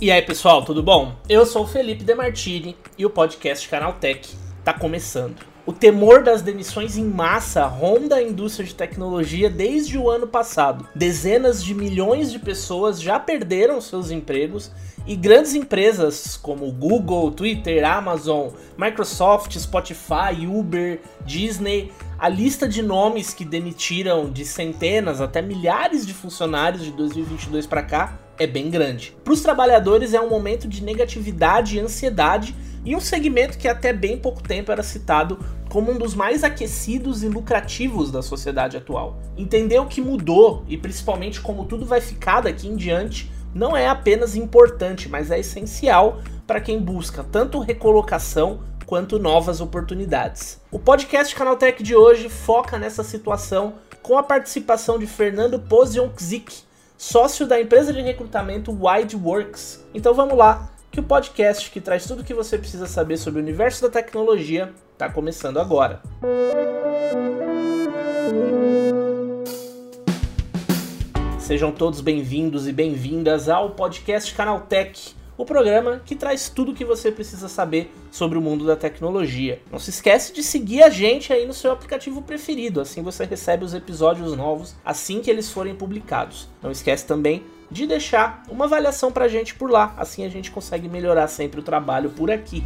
E aí pessoal, tudo bom? Eu sou o Felipe Demartini e o podcast Canaltech está começando. O temor das demissões em massa ronda a indústria de tecnologia desde o ano passado. Dezenas de milhões de pessoas já perderam seus empregos e grandes empresas como Google, Twitter, Amazon, Microsoft, Spotify, Uber, Disney, a lista de nomes que demitiram de centenas até milhares de funcionários de 2022 para cá é bem grande. Para os trabalhadores é um momento de negatividade e ansiedade e um segmento que até bem pouco tempo era citado como um dos mais aquecidos e lucrativos da sociedade atual. Entender o que mudou e principalmente como tudo vai ficar daqui em diante não é apenas importante, mas é essencial para quem busca tanto recolocação quanto novas oportunidades. O podcast Canaltech de hoje foca nessa situação com a participação de Fernando Pozionkzik, sócio da empresa de recrutamento WideWorks. Então vamos lá, que o podcast que traz tudo o que você precisa saber sobre o universo da tecnologia está começando agora. Sejam todos bem-vindos e bem-vindas ao podcast Canaltech o programa que traz tudo o que você precisa saber sobre o mundo da tecnologia. Não se esquece de seguir a gente aí no seu aplicativo preferido, assim você recebe os episódios novos assim que eles forem publicados. Não esquece também de deixar uma avaliação pra gente por lá, assim a gente consegue melhorar sempre o trabalho por aqui.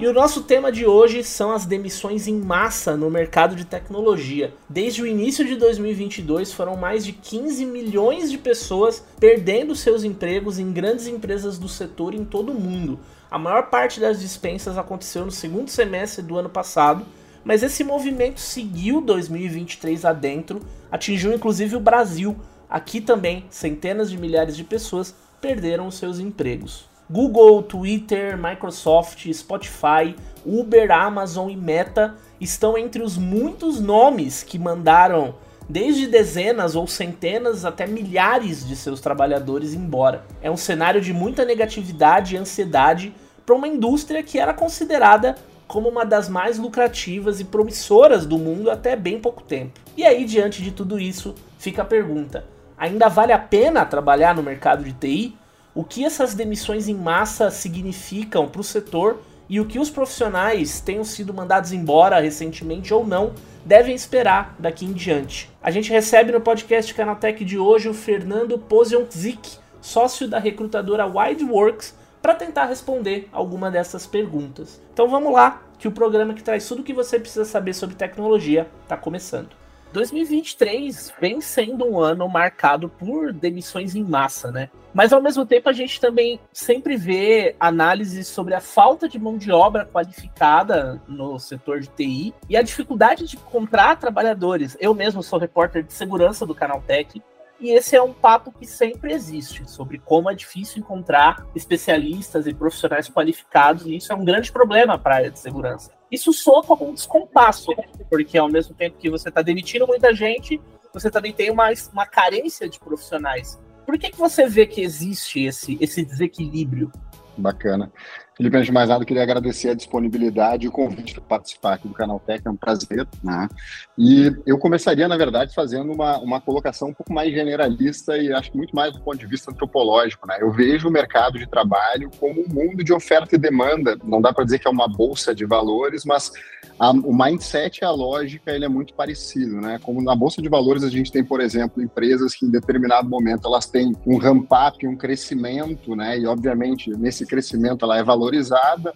E o nosso tema de hoje são as demissões em massa no mercado de tecnologia. Desde o início de 2022, foram mais de 15 milhões de pessoas perdendo seus empregos em grandes empresas do setor em todo o mundo. A maior parte das dispensas aconteceu no segundo semestre do ano passado, mas esse movimento seguiu 2023 adentro, atingiu inclusive o Brasil. Aqui também, centenas de milhares de pessoas perderam os seus empregos. Google, Twitter, Microsoft, Spotify, Uber, Amazon e Meta estão entre os muitos nomes que mandaram desde dezenas ou centenas até milhares de seus trabalhadores embora. É um cenário de muita negatividade e ansiedade para uma indústria que era considerada como uma das mais lucrativas e promissoras do mundo até bem pouco tempo. E aí, diante de tudo isso, fica a pergunta: ainda vale a pena trabalhar no mercado de TI? O que essas demissões em massa significam para o setor e o que os profissionais tenham sido mandados embora recentemente ou não devem esperar daqui em diante. A gente recebe no podcast Canatech de hoje o Fernando Pozionkzik, sócio da recrutadora WideWorks, para tentar responder alguma dessas perguntas. Então vamos lá, que o programa que traz tudo o que você precisa saber sobre tecnologia está começando. 2023 vem sendo um ano marcado por demissões em massa, né? Mas ao mesmo tempo a gente também sempre vê análises sobre a falta de mão de obra qualificada no setor de TI e a dificuldade de encontrar trabalhadores. Eu mesmo sou repórter de segurança do Canal Tech e esse é um papo que sempre existe sobre como é difícil encontrar especialistas e profissionais qualificados, e isso é um grande problema para a área de segurança. Isso soa como um descompasso, porque ao mesmo tempo que você está demitindo muita gente, você também tem uma, uma carência de profissionais. Por que, que você vê que existe esse, esse desequilíbrio? Bacana. Felipe, antes de mais nada, queria agradecer a disponibilidade e o convite para participar aqui do Canal Tech, é um prazer. Né? E eu começaria, na verdade, fazendo uma, uma colocação um pouco mais generalista e acho que muito mais do ponto de vista antropológico. Né? Eu vejo o mercado de trabalho como um mundo de oferta e demanda. Não dá para dizer que é uma bolsa de valores, mas a, o mindset e a lógica ele é muito parecido. Né? Como na bolsa de valores a gente tem, por exemplo, empresas que em determinado momento elas têm um ramp-up, um crescimento, né? e obviamente nesse crescimento ela é valorizada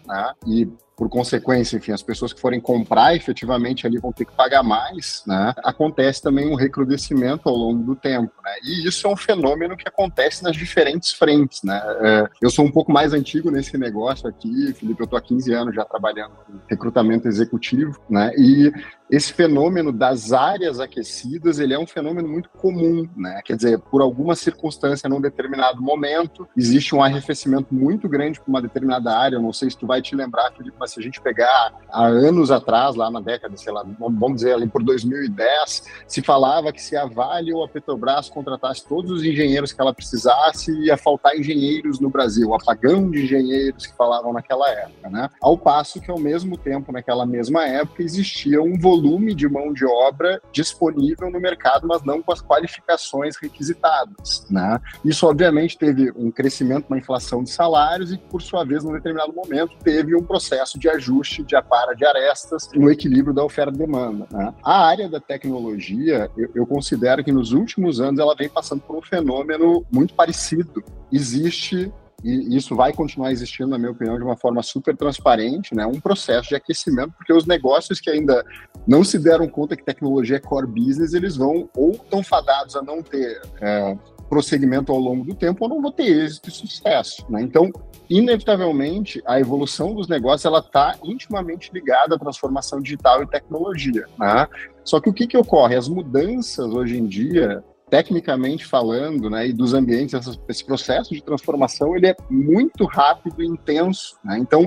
né? E por consequência, enfim, as pessoas que forem comprar efetivamente ali vão ter que pagar mais, né? Acontece também um recrudescimento ao longo do tempo, né? E isso é um fenômeno que acontece nas diferentes frentes, né? É, eu sou um pouco mais antigo nesse negócio aqui, Felipe, eu tô há 15 anos já trabalhando com recrutamento executivo, né? E esse fenômeno das áreas aquecidas, ele é um fenômeno muito comum, né? Quer dizer, por alguma circunstância num determinado momento, existe um arrefecimento muito grande para uma determinada área. Eu não sei se tu vai te lembrar, Felipe, mas se a gente pegar há anos atrás, lá na década, sei lá, vamos dizer ali por 2010, se falava que se a Vale ou a Petrobras contratasse todos os engenheiros que ela precisasse, ia faltar engenheiros no Brasil, apagão de engenheiros que falavam naquela época, né? Ao passo que ao mesmo tempo, naquela mesma época, existia um volume de mão de obra disponível no mercado, mas não com as qualificações requisitadas, né? Isso obviamente teve um crescimento na inflação de salários e, por sua vez, num determinado momento, teve um processo de ajuste de apara de arestas no equilíbrio da oferta e demanda. Né? A área da tecnologia, eu, eu considero que nos últimos anos ela vem passando por um fenômeno muito parecido. Existe e isso vai continuar existindo, na minha opinião, de uma forma super transparente, né? Um processo de aquecimento, porque os negócios que ainda não se deram conta que tecnologia é core business, eles vão ou estão fadados a não ter é, prosseguimento ao longo do tempo ou não vão ter êxito e sucesso, né? Então, inevitavelmente, a evolução dos negócios ela está intimamente ligada à transformação digital e tecnologia, né? Só que o que, que ocorre? As mudanças hoje em dia tecnicamente falando, né, e dos ambientes, esse processo de transformação ele é muito rápido e intenso. Né? Então,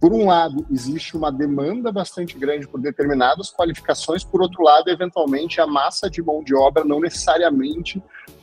por um lado, existe uma demanda bastante grande por determinadas qualificações, por outro lado, eventualmente, a massa de mão de obra não necessariamente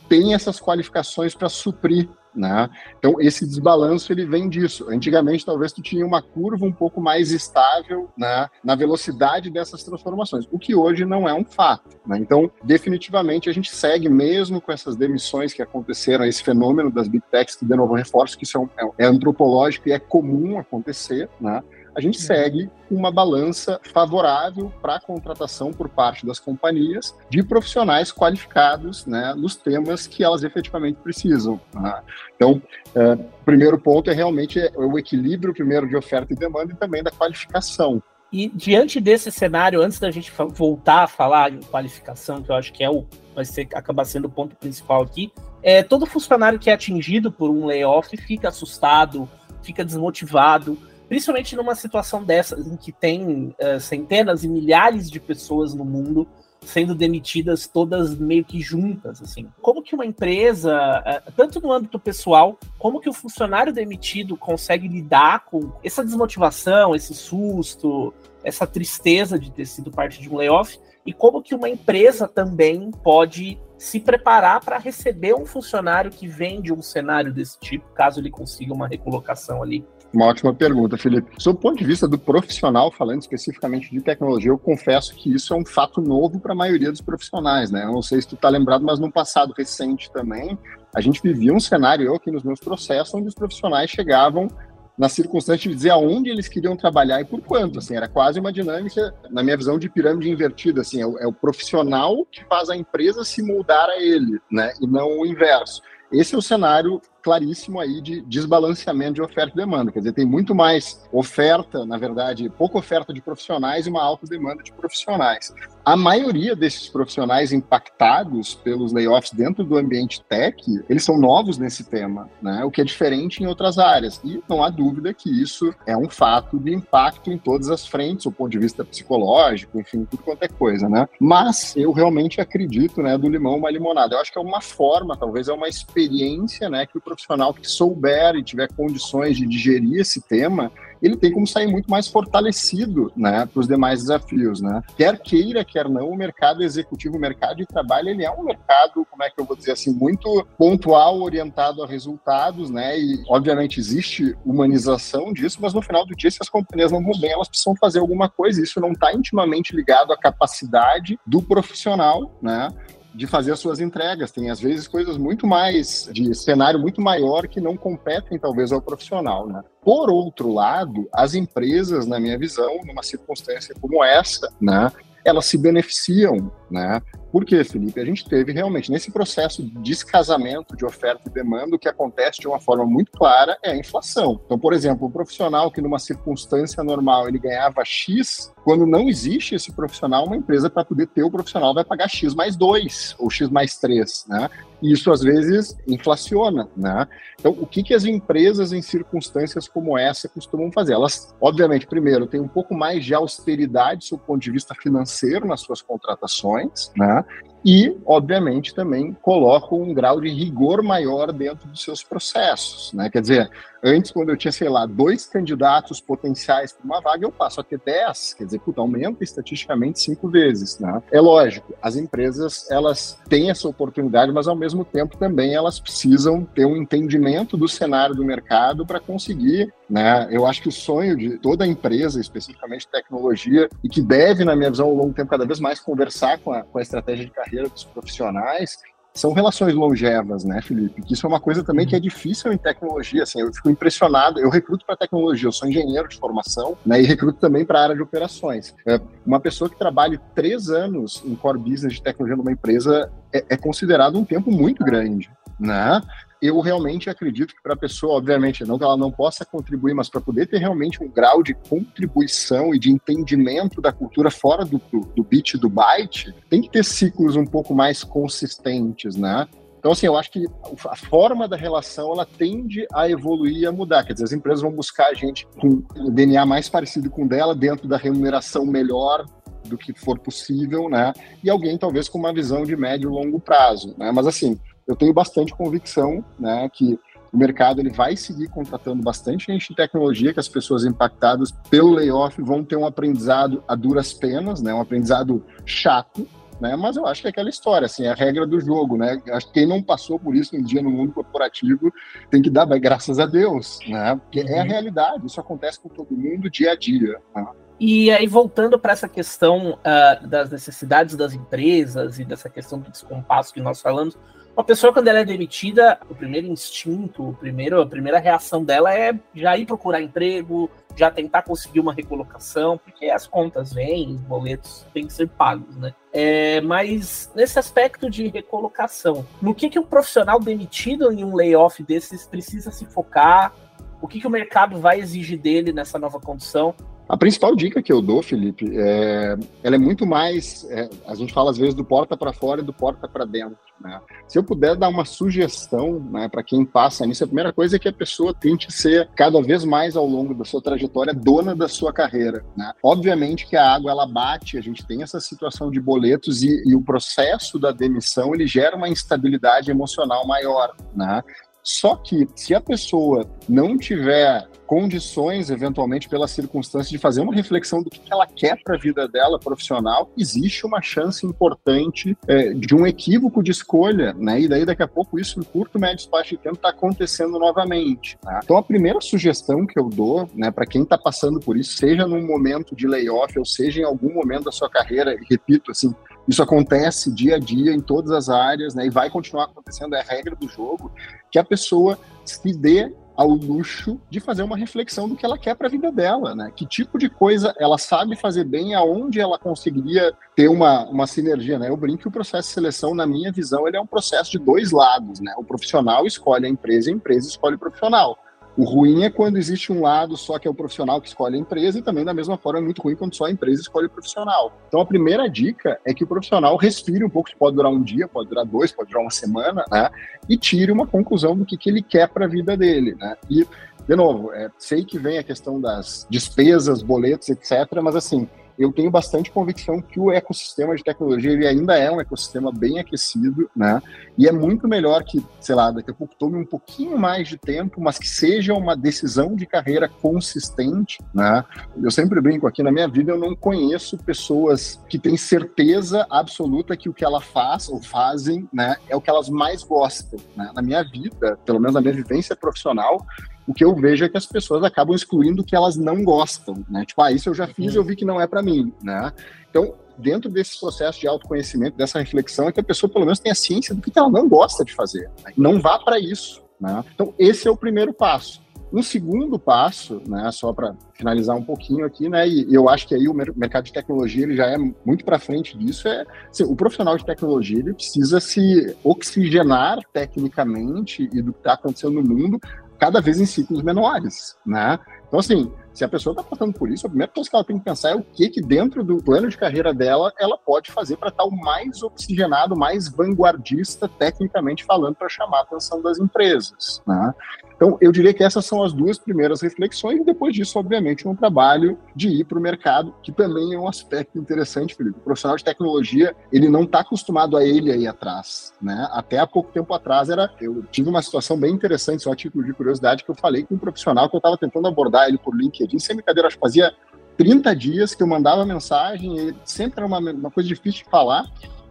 tem essas qualificações para suprir né? Então esse desbalanço ele vem disso. Antigamente talvez tu tinha uma curva um pouco mais estável né, na velocidade dessas transformações, o que hoje não é um fato. Né? Então definitivamente a gente segue mesmo com essas demissões que aconteceram, esse fenômeno das big techs que de novo reforço que isso é, um, é antropológico e é comum acontecer, né? A gente segue uma balança favorável para a contratação por parte das companhias de profissionais qualificados né, nos temas que elas efetivamente precisam. Né? Então, é, o primeiro ponto é realmente o equilíbrio, primeiro, de oferta e demanda e também da qualificação. E diante desse cenário, antes da gente voltar a falar em qualificação, que eu acho que é o vai ser acabar sendo o ponto principal aqui, é todo funcionário que é atingido por um layoff fica assustado, fica desmotivado, Principalmente numa situação dessa, em que tem uh, centenas e milhares de pessoas no mundo sendo demitidas todas meio que juntas, assim. Como que uma empresa, uh, tanto no âmbito pessoal, como que o funcionário demitido consegue lidar com essa desmotivação, esse susto, essa tristeza de ter sido parte de um layoff, e como que uma empresa também pode se preparar para receber um funcionário que vem de um cenário desse tipo, caso ele consiga uma recolocação ali uma ótima pergunta, Felipe. Sob o ponto de vista do profissional, falando especificamente de tecnologia, eu confesso que isso é um fato novo para a maioria dos profissionais, né? Eu não sei se tu está lembrado, mas no passado recente também, a gente vivia um cenário, eu aqui nos meus processos, onde os profissionais chegavam na circunstância de dizer aonde eles queriam trabalhar e por quanto, assim, era quase uma dinâmica, na minha visão, de pirâmide invertida, assim, é o, é o profissional que faz a empresa se moldar a ele, né, e não o inverso. Esse é o cenário claríssimo aí de desbalanceamento de oferta e demanda. Quer dizer, tem muito mais oferta, na verdade, pouca oferta de profissionais e uma alta demanda de profissionais. A maioria desses profissionais impactados pelos layoffs dentro do ambiente tech, eles são novos nesse tema, né? o que é diferente em outras áreas. E não há dúvida que isso é um fato de impacto em todas as frentes, do ponto de vista psicológico, enfim, tudo quanto é coisa. Né? Mas eu realmente acredito né, do limão uma limonada. Eu acho que é uma forma, talvez é uma experiência né, que o profissional que souber e tiver condições de digerir esse tema, ele tem como sair muito mais fortalecido né, para os demais desafios. Né? Quer queira, quer não, o mercado executivo, o mercado de trabalho, ele é um mercado, como é que eu vou dizer assim, muito pontual, orientado a resultados, né? E, obviamente, existe humanização disso, mas no final do dia, se as companhias não vão bem, elas precisam fazer alguma coisa. Isso não está intimamente ligado à capacidade do profissional, né? De fazer as suas entregas. Tem, às vezes, coisas muito mais, de cenário muito maior que não competem, talvez, ao profissional, né? Por outro lado, as empresas, na minha visão, numa circunstância como essa, né, elas se beneficiam, né? Por quê, Felipe? A gente teve realmente nesse processo de descasamento de oferta e demanda, o que acontece de uma forma muito clara é a inflação. Então, por exemplo, o profissional que numa circunstância normal ele ganhava X quando não existe esse profissional, uma empresa, para poder ter o profissional, vai pagar X mais 2 ou X mais 3, né? E isso, às vezes, inflaciona, né? Então, o que, que as empresas, em circunstâncias como essa, costumam fazer? Elas, obviamente, primeiro, têm um pouco mais de austeridade do ponto de vista financeiro nas suas contratações, né? E, obviamente, também colocam um grau de rigor maior dentro dos seus processos. Né? Quer dizer, antes, quando eu tinha, sei lá, dois candidatos potenciais para uma vaga, eu passo a ter dez, quer dizer, puta, aumenta estatisticamente cinco vezes. Né? É lógico, as empresas elas têm essa oportunidade, mas ao mesmo tempo também elas precisam ter um entendimento do cenário do mercado para conseguir. Né? Eu acho que o sonho de toda empresa, especificamente tecnologia, e que deve, na minha visão, ao longo do tempo, cada vez mais conversar com a, com a estratégia de carreira carreira dos profissionais são relações longevas, né, Felipe? Que isso é uma coisa também que é difícil em tecnologia. Assim, eu fico impressionado. Eu recruto para tecnologia, eu sou engenheiro de formação, né, e recruto também para a área de operações. É, uma pessoa que trabalhe três anos em core business de tecnologia numa empresa é, é considerado um tempo muito grande, né? Eu realmente acredito que para a pessoa, obviamente, não que ela não possa contribuir, mas para poder ter realmente um grau de contribuição e de entendimento da cultura fora do, do, do bit do byte, tem que ter ciclos um pouco mais consistentes, né? Então, assim, eu acho que a forma da relação, ela tende a evoluir e a mudar. Quer dizer, as empresas vão buscar a gente com o DNA mais parecido com o dela, dentro da remuneração melhor do que for possível, né? E alguém, talvez, com uma visão de médio e longo prazo, né? Mas, assim, eu tenho bastante convicção, né, que o mercado ele vai seguir contratando bastante gente de tecnologia, que as pessoas impactadas pelo layoff vão ter um aprendizado a duras penas, né, um aprendizado chato, né, mas eu acho que é aquela história, assim, é a regra do jogo, né, acho que quem não passou por isso um dia no mundo corporativo tem que dar graças a Deus, né, porque é a uhum. realidade, isso acontece com todo mundo dia a dia, né? E aí, voltando para essa questão uh, das necessidades das empresas e dessa questão do descompasso que nós falamos, uma pessoa, quando ela é demitida, o primeiro instinto, o primeiro, a primeira reação dela é já ir procurar emprego, já tentar conseguir uma recolocação, porque as contas vêm, os boletos têm que ser pagos, né? É, mas nesse aspecto de recolocação, no que, que um profissional demitido em um layoff desses precisa se focar? O que, que o mercado vai exigir dele nessa nova condição? A principal dica que eu dou, Felipe, é, ela é muito mais. É, a gente fala às vezes do porta para fora e do porta para dentro. Né? Se eu puder dar uma sugestão né, para quem passa nisso, a primeira coisa é que a pessoa tente ser cada vez mais ao longo da sua trajetória dona da sua carreira. Né? Obviamente que a água ela bate, a gente tem essa situação de boletos e, e o processo da demissão ele gera uma instabilidade emocional maior. Né? Só que se a pessoa não tiver condições, eventualmente pela circunstância, de fazer uma reflexão do que ela quer para a vida dela profissional, existe uma chance importante é, de um equívoco de escolha, né? E daí daqui a pouco isso em curto, médio espaço de tempo está acontecendo novamente. Tá? Então a primeira sugestão que eu dou, né, para quem está passando por isso, seja num momento de layoff ou seja em algum momento da sua carreira, repito, assim, isso acontece dia a dia em todas as áreas, né? E vai continuar acontecendo, é a regra do jogo, que a pessoa se dê ao luxo de fazer uma reflexão do que ela quer para a vida dela, né? Que tipo de coisa ela sabe fazer bem, aonde ela conseguiria ter uma, uma sinergia, né? Eu brinco que o processo de seleção, na minha visão, ele é um processo de dois lados, né? O profissional escolhe a empresa e a empresa escolhe o profissional. O ruim é quando existe um lado só que é o profissional que escolhe a empresa, e também, da mesma forma, é muito ruim quando só a empresa escolhe o profissional. Então, a primeira dica é que o profissional respire um pouco, pode durar um dia, pode durar dois, pode durar uma semana, né? E tire uma conclusão do que, que ele quer para a vida dele, né? E, de novo, é, sei que vem a questão das despesas, boletos, etc., mas assim eu tenho bastante convicção que o ecossistema de tecnologia ele ainda é um ecossistema bem aquecido, né? E é muito melhor que, sei lá, daqui a pouco tome um pouquinho mais de tempo, mas que seja uma decisão de carreira consistente, né? Eu sempre brinco aqui na minha vida, eu não conheço pessoas que têm certeza absoluta que o que ela faz ou fazem, né, é o que elas mais gostam, né? Na minha vida, pelo menos na minha vivência profissional, o que eu vejo é que as pessoas acabam excluindo o que elas não gostam, né? Tipo, ah, isso eu já fiz e eu vi que não é para mim, né? Então, dentro desse processo de autoconhecimento, dessa reflexão, é que a pessoa pelo menos tenha ciência do que ela não gosta de fazer. Né? Não vá para isso, né? Então, esse é o primeiro passo. Um segundo passo, né, só para finalizar um pouquinho aqui, né, e eu acho que aí o mercado de tecnologia ele já é muito para frente disso, é assim, o profissional de tecnologia ele precisa se oxigenar tecnicamente e do que está acontecendo no mundo cada vez em ciclos menores, né? Então, assim, Se a pessoa está passando por isso, a primeira coisa que ela tem que pensar é o que, que dentro do plano de carreira dela ela pode fazer para estar o mais oxigenado, mais vanguardista, tecnicamente falando, para chamar a atenção das empresas. Né? Então, eu diria que essas são as duas primeiras reflexões, e depois disso, obviamente, um trabalho de ir para o mercado, que também é um aspecto interessante, Felipe. O profissional de tecnologia, ele não está acostumado a ele aí atrás. Né? Até há pouco tempo atrás, era, eu tive uma situação bem interessante, só título de curiosidade, que eu falei com um profissional que eu estava tentando abordar ele por LinkedIn, sem brincadeira, acho que fazia 30 dias que eu mandava mensagem, ele sempre era uma, uma coisa difícil de falar,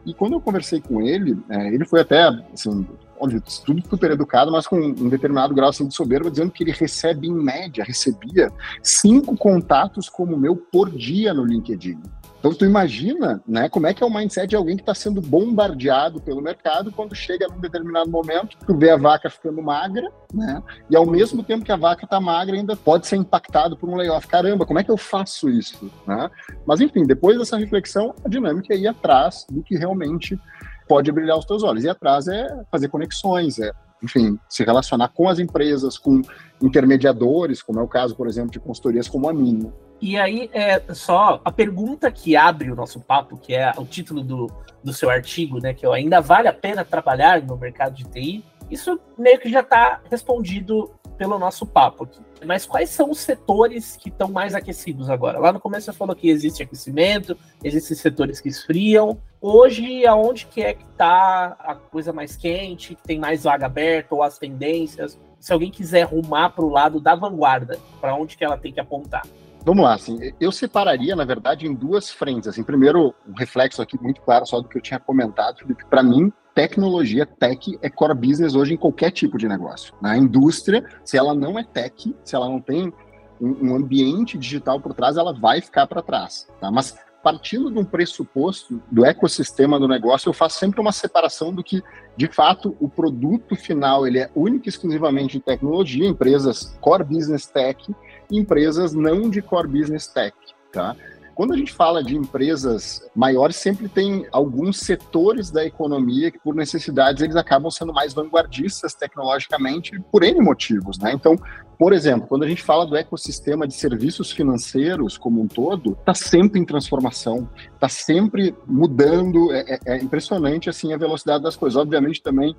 e quando eu conversei com ele, é, ele foi até, assim, óbvio, tudo super educado, mas com um determinado grau assim, de soberba, dizendo que ele recebe, em média, recebia cinco contatos como o meu por dia no LinkedIn. Então, tu imagina né, como é que é o mindset de alguém que está sendo bombardeado pelo mercado quando chega num determinado momento, tu vê a vaca ficando magra, né, e ao mesmo tempo que a vaca está magra, ainda pode ser impactado por um layoff. Caramba, como é que eu faço isso? Né? Mas, enfim, depois dessa reflexão, a dinâmica ir atrás do que realmente pode brilhar os teus olhos. E atrás é fazer conexões, é, enfim, se relacionar com as empresas, com intermediadores, como é o caso, por exemplo, de consultorias como a minha. E aí, é só a pergunta que abre o nosso papo, que é o título do, do seu artigo, né? Que é ainda vale a pena trabalhar no mercado de TI. Isso meio que já está respondido pelo nosso papo aqui. Mas quais são os setores que estão mais aquecidos agora? Lá no começo você falou que existe aquecimento, existem setores que esfriam. Hoje, aonde que é que está a coisa mais quente, que tem mais vaga aberta, ou as tendências? Se alguém quiser rumar para o lado da vanguarda, para onde que ela tem que apontar? Vamos lá, assim, eu separaria, na verdade, em duas frentes. Assim, primeiro, um reflexo aqui muito claro só do que eu tinha comentado, Felipe. Para mim, tecnologia, tech, é core business hoje em qualquer tipo de negócio. Na indústria, se ela não é tech, se ela não tem um ambiente digital por trás, ela vai ficar para trás. Tá? Mas partindo de um pressuposto do ecossistema do negócio, eu faço sempre uma separação do que, de fato, o produto final ele é único e exclusivamente de tecnologia, empresas core business tech, e empresas não de core business tech. Tá? Quando a gente fala de empresas maiores, sempre tem alguns setores da economia que, por necessidades, eles acabam sendo mais vanguardistas tecnologicamente por N motivos, né? Então, por exemplo, quando a gente fala do ecossistema de serviços financeiros como um todo, está sempre em transformação, está sempre mudando. É, é, é, impressionante assim a velocidade das coisas. Obviamente também,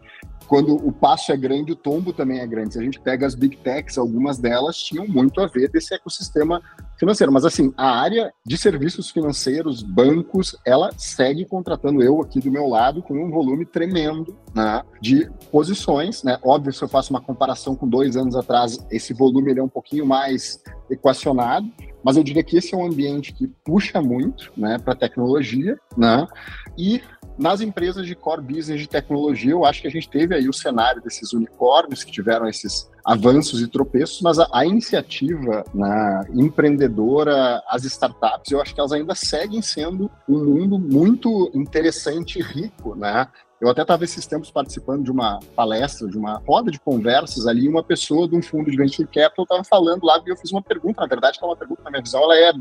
quando o passo é grande, o tombo também é grande. Se a gente pega as big techs, algumas delas tinham muito a ver desse ecossistema financeiro. Mas assim, a área de serviços financeiros, bancos, ela segue contratando eu aqui do meu lado com um volume tremendo né, de posições. Né? Óbvio, se eu faço uma comparação com dois anos atrás, esse volume ele é um pouquinho mais equacionado, mas eu diria que esse é um ambiente que puxa muito né, para a tecnologia, né? E nas empresas de core business de tecnologia, eu acho que a gente teve aí o cenário desses unicórnios que tiveram esses avanços e tropeços, mas a, a iniciativa né, empreendedora, as startups, eu acho que elas ainda seguem sendo um mundo muito interessante e rico, né? Eu até estava esses tempos participando de uma palestra, de uma roda de conversas ali, uma pessoa de um fundo de venture capital estava falando lá, e eu fiz uma pergunta, na verdade, que é uma pergunta, na minha visão, ela é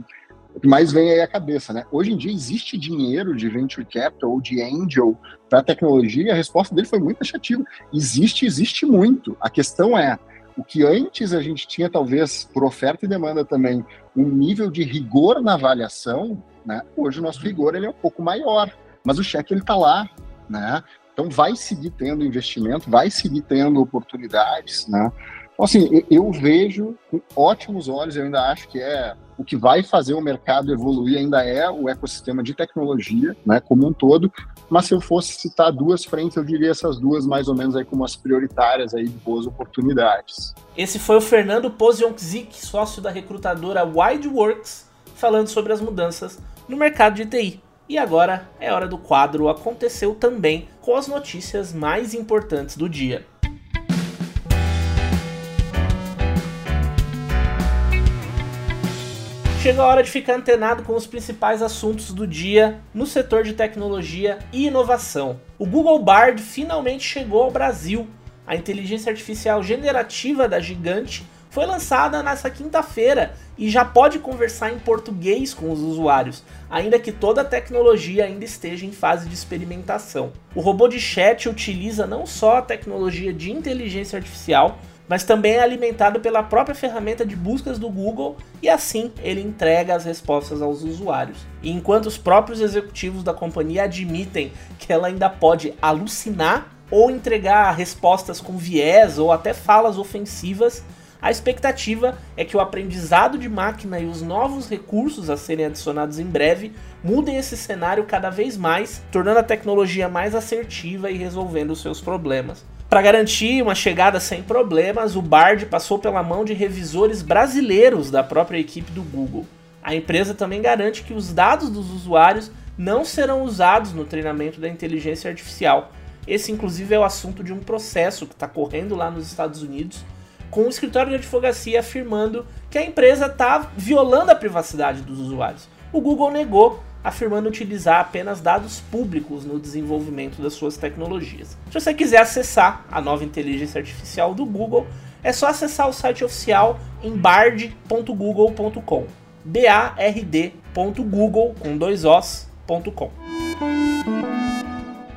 o que mais vem aí à cabeça, né? Hoje em dia existe dinheiro de venture capital ou de angel para tecnologia? A resposta dele foi muito taxativa. Existe, existe muito. A questão é, o que antes a gente tinha, talvez, por oferta e demanda também, um nível de rigor na avaliação, né? Hoje o nosso rigor ele é um pouco maior, mas o cheque ele está lá, né? Então vai seguir tendo investimento, vai seguir tendo oportunidades, né? Então, assim, eu vejo com ótimos olhos, eu ainda acho que é o que vai fazer o mercado evoluir ainda é o ecossistema de tecnologia, né, como um todo. Mas se eu fosse citar duas frentes, eu diria essas duas mais ou menos aí como as prioritárias aí de boas oportunidades. Esse foi o Fernando Pozionkzik, sócio da recrutadora WideWorks, falando sobre as mudanças no mercado de TI. E agora é hora do quadro Aconteceu Também, com as notícias mais importantes do dia. Chega a hora de ficar antenado com os principais assuntos do dia no setor de tecnologia e inovação. O Google Bard finalmente chegou ao Brasil. A inteligência artificial generativa da gigante foi lançada nessa quinta-feira e já pode conversar em português com os usuários, ainda que toda a tecnologia ainda esteja em fase de experimentação. O robô de chat utiliza não só a tecnologia de inteligência artificial, mas também é alimentado pela própria ferramenta de buscas do Google e assim ele entrega as respostas aos usuários. E enquanto os próprios executivos da companhia admitem que ela ainda pode alucinar ou entregar respostas com viés ou até falas ofensivas, a expectativa é que o aprendizado de máquina e os novos recursos a serem adicionados em breve mudem esse cenário cada vez mais, tornando a tecnologia mais assertiva e resolvendo seus problemas. Para garantir uma chegada sem problemas, o Bard passou pela mão de revisores brasileiros da própria equipe do Google. A empresa também garante que os dados dos usuários não serão usados no treinamento da inteligência artificial. Esse, inclusive, é o assunto de um processo que está correndo lá nos Estados Unidos com o escritório de advocacia afirmando que a empresa está violando a privacidade dos usuários. O Google negou, afirmando utilizar apenas dados públicos no desenvolvimento das suas tecnologias. Se você quiser acessar a nova inteligência artificial do Google, é só acessar o site oficial em bard.google.com. B-A-R-D.google com dois.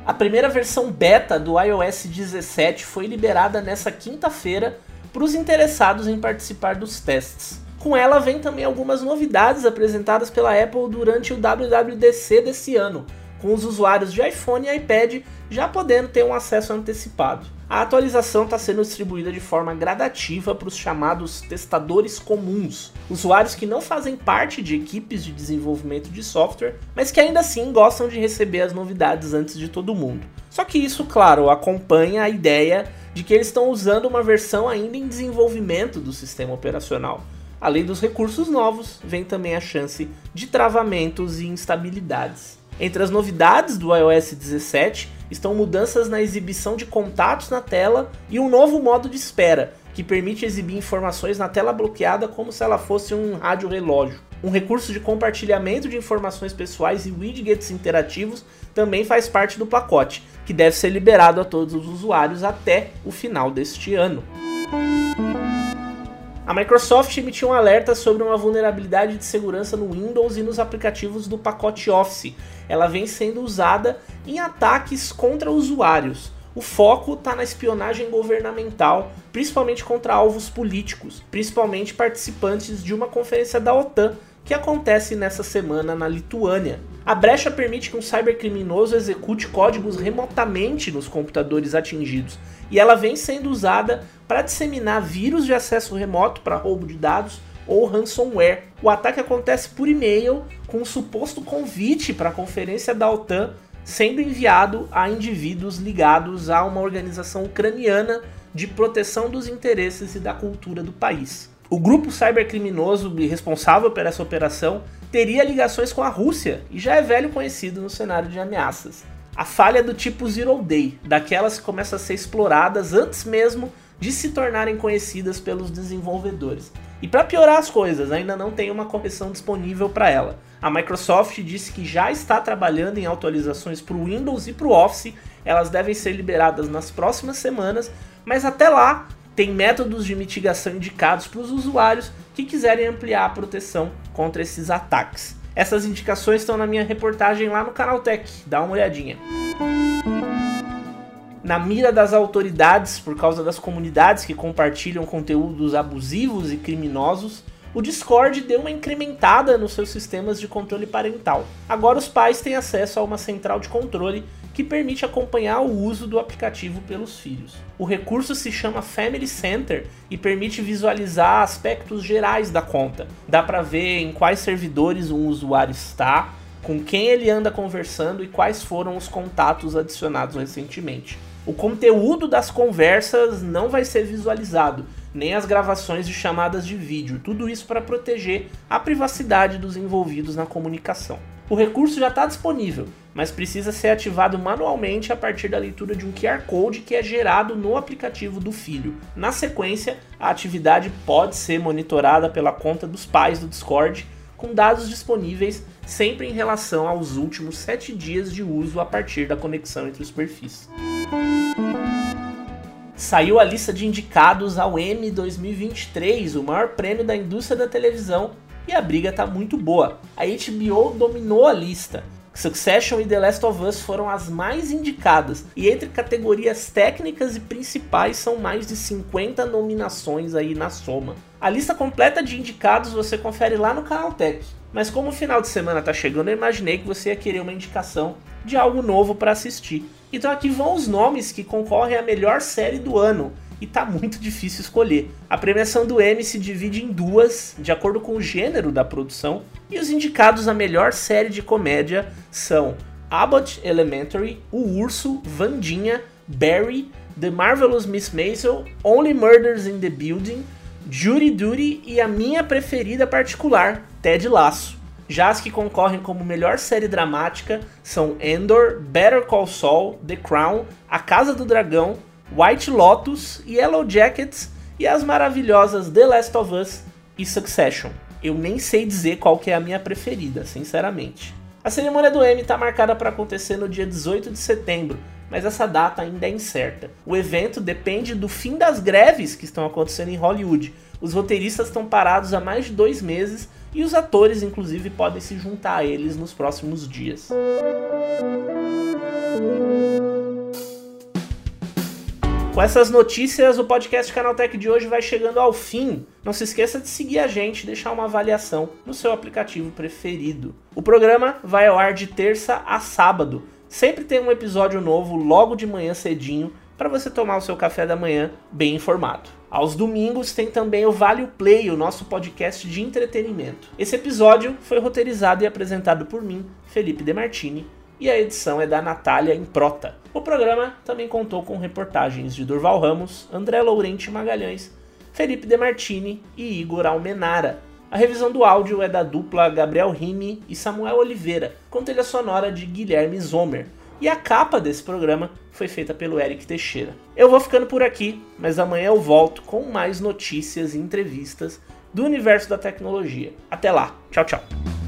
A primeira versão beta do iOS 17 foi liberada nessa quinta-feira para os interessados em participar dos testes. Com ela vem também algumas novidades apresentadas pela Apple durante o WWDC desse ano, com os usuários de iPhone e iPad já podendo ter um acesso antecipado. A atualização está sendo distribuída de forma gradativa para os chamados testadores comuns, usuários que não fazem parte de equipes de desenvolvimento de software, mas que ainda assim gostam de receber as novidades antes de todo mundo. Só que isso, claro, acompanha a ideia de que eles estão usando uma versão ainda em desenvolvimento do sistema operacional. Além dos recursos novos, vem também a chance de travamentos e instabilidades. Entre as novidades do iOS 17 estão mudanças na exibição de contatos na tela e um novo modo de espera, que permite exibir informações na tela bloqueada como se ela fosse um rádio relógio. Um recurso de compartilhamento de informações pessoais e widgets interativos também faz parte do pacote, que deve ser liberado a todos os usuários até o final deste ano. A Microsoft emitiu um alerta sobre uma vulnerabilidade de segurança no Windows e nos aplicativos do pacote Office. Ela vem sendo usada em ataques contra usuários. O foco está na espionagem governamental, principalmente contra alvos políticos, principalmente participantes de uma conferência da OTAN que acontece nessa semana na Lituânia. A brecha permite que um cybercriminoso execute códigos remotamente nos computadores atingidos, e ela vem sendo usada para disseminar vírus de acesso remoto para roubo de dados ou ransomware. O ataque acontece por e-mail com um suposto convite para a conferência da OTAN sendo enviado a indivíduos ligados a uma organização ucraniana de proteção dos interesses e da cultura do país. O grupo cybercriminoso responsável por essa operação teria ligações com a Rússia e já é velho conhecido no cenário de ameaças. A falha do tipo Zero Day, daquelas que começam a ser exploradas antes mesmo de se tornarem conhecidas pelos desenvolvedores. E para piorar as coisas, ainda não tem uma correção disponível para ela. A Microsoft disse que já está trabalhando em atualizações para o Windows e para o Office, elas devem ser liberadas nas próximas semanas, mas até lá tem métodos de mitigação indicados para os usuários que quiserem ampliar a proteção contra esses ataques. Essas indicações estão na minha reportagem lá no canal Tech, dá uma olhadinha. Na mira das autoridades por causa das comunidades que compartilham conteúdos abusivos e criminosos, o Discord deu uma incrementada nos seus sistemas de controle parental. Agora os pais têm acesso a uma central de controle que permite acompanhar o uso do aplicativo pelos filhos. O recurso se chama Family Center e permite visualizar aspectos gerais da conta. Dá para ver em quais servidores um usuário está, com quem ele anda conversando e quais foram os contatos adicionados recentemente. O conteúdo das conversas não vai ser visualizado, nem as gravações de chamadas de vídeo, tudo isso para proteger a privacidade dos envolvidos na comunicação. O recurso já está disponível, mas precisa ser ativado manualmente a partir da leitura de um QR Code que é gerado no aplicativo do filho. Na sequência, a atividade pode ser monitorada pela conta dos pais do Discord, com dados disponíveis sempre em relação aos últimos 7 dias de uso a partir da conexão entre os perfis saiu a lista de indicados ao Emmy 2023, o maior prêmio da indústria da televisão, e a briga tá muito boa. A HBO dominou a lista. Succession e The Last of Us foram as mais indicadas, e entre categorias técnicas e principais são mais de 50 nominações aí na soma. A lista completa de indicados você confere lá no canal Tech. Mas como o final de semana tá chegando, eu imaginei que você ia querer uma indicação de algo novo para assistir. Então aqui vão os nomes que concorrem à melhor série do ano e tá muito difícil escolher. A premiação do Emmy se divide em duas, de acordo com o gênero da produção, e os indicados à melhor série de comédia são Abbott Elementary, O Urso, Vandinha, Barry, The Marvelous Miss Maisel, Only Murders in the Building, Jury Duty e a minha preferida particular, Ted Lasso. Já as que concorrem como melhor série dramática são Endor, Better Call Saul, The Crown, A Casa do Dragão, White Lotus, Yellow Jackets e as maravilhosas The Last of Us e Succession. Eu nem sei dizer qual que é a minha preferida, sinceramente. A cerimônia do Emmy está marcada para acontecer no dia 18 de setembro, mas essa data ainda é incerta. O evento depende do fim das greves que estão acontecendo em Hollywood. Os roteiristas estão parados há mais de dois meses e os atores, inclusive, podem se juntar a eles nos próximos dias. Com essas notícias, o podcast Canaltech de hoje vai chegando ao fim. Não se esqueça de seguir a gente e deixar uma avaliação no seu aplicativo preferido. O programa vai ao ar de terça a sábado. Sempre tem um episódio novo logo de manhã cedinho para você tomar o seu café da manhã bem informado. Aos domingos tem também o Vale o Play, o nosso podcast de entretenimento. Esse episódio foi roteirizado e apresentado por mim, Felipe Demartini, e a edição é da Natália Improta. O programa também contou com reportagens de Durval Ramos, André Laurenti Magalhães, Felipe Demartini e Igor Almenara. A revisão do áudio é da dupla Gabriel Rime e Samuel Oliveira, com trilha sonora de Guilherme Zomer. E a capa desse programa foi feita pelo Eric Teixeira. Eu vou ficando por aqui, mas amanhã eu volto com mais notícias e entrevistas do universo da tecnologia. Até lá, tchau, tchau.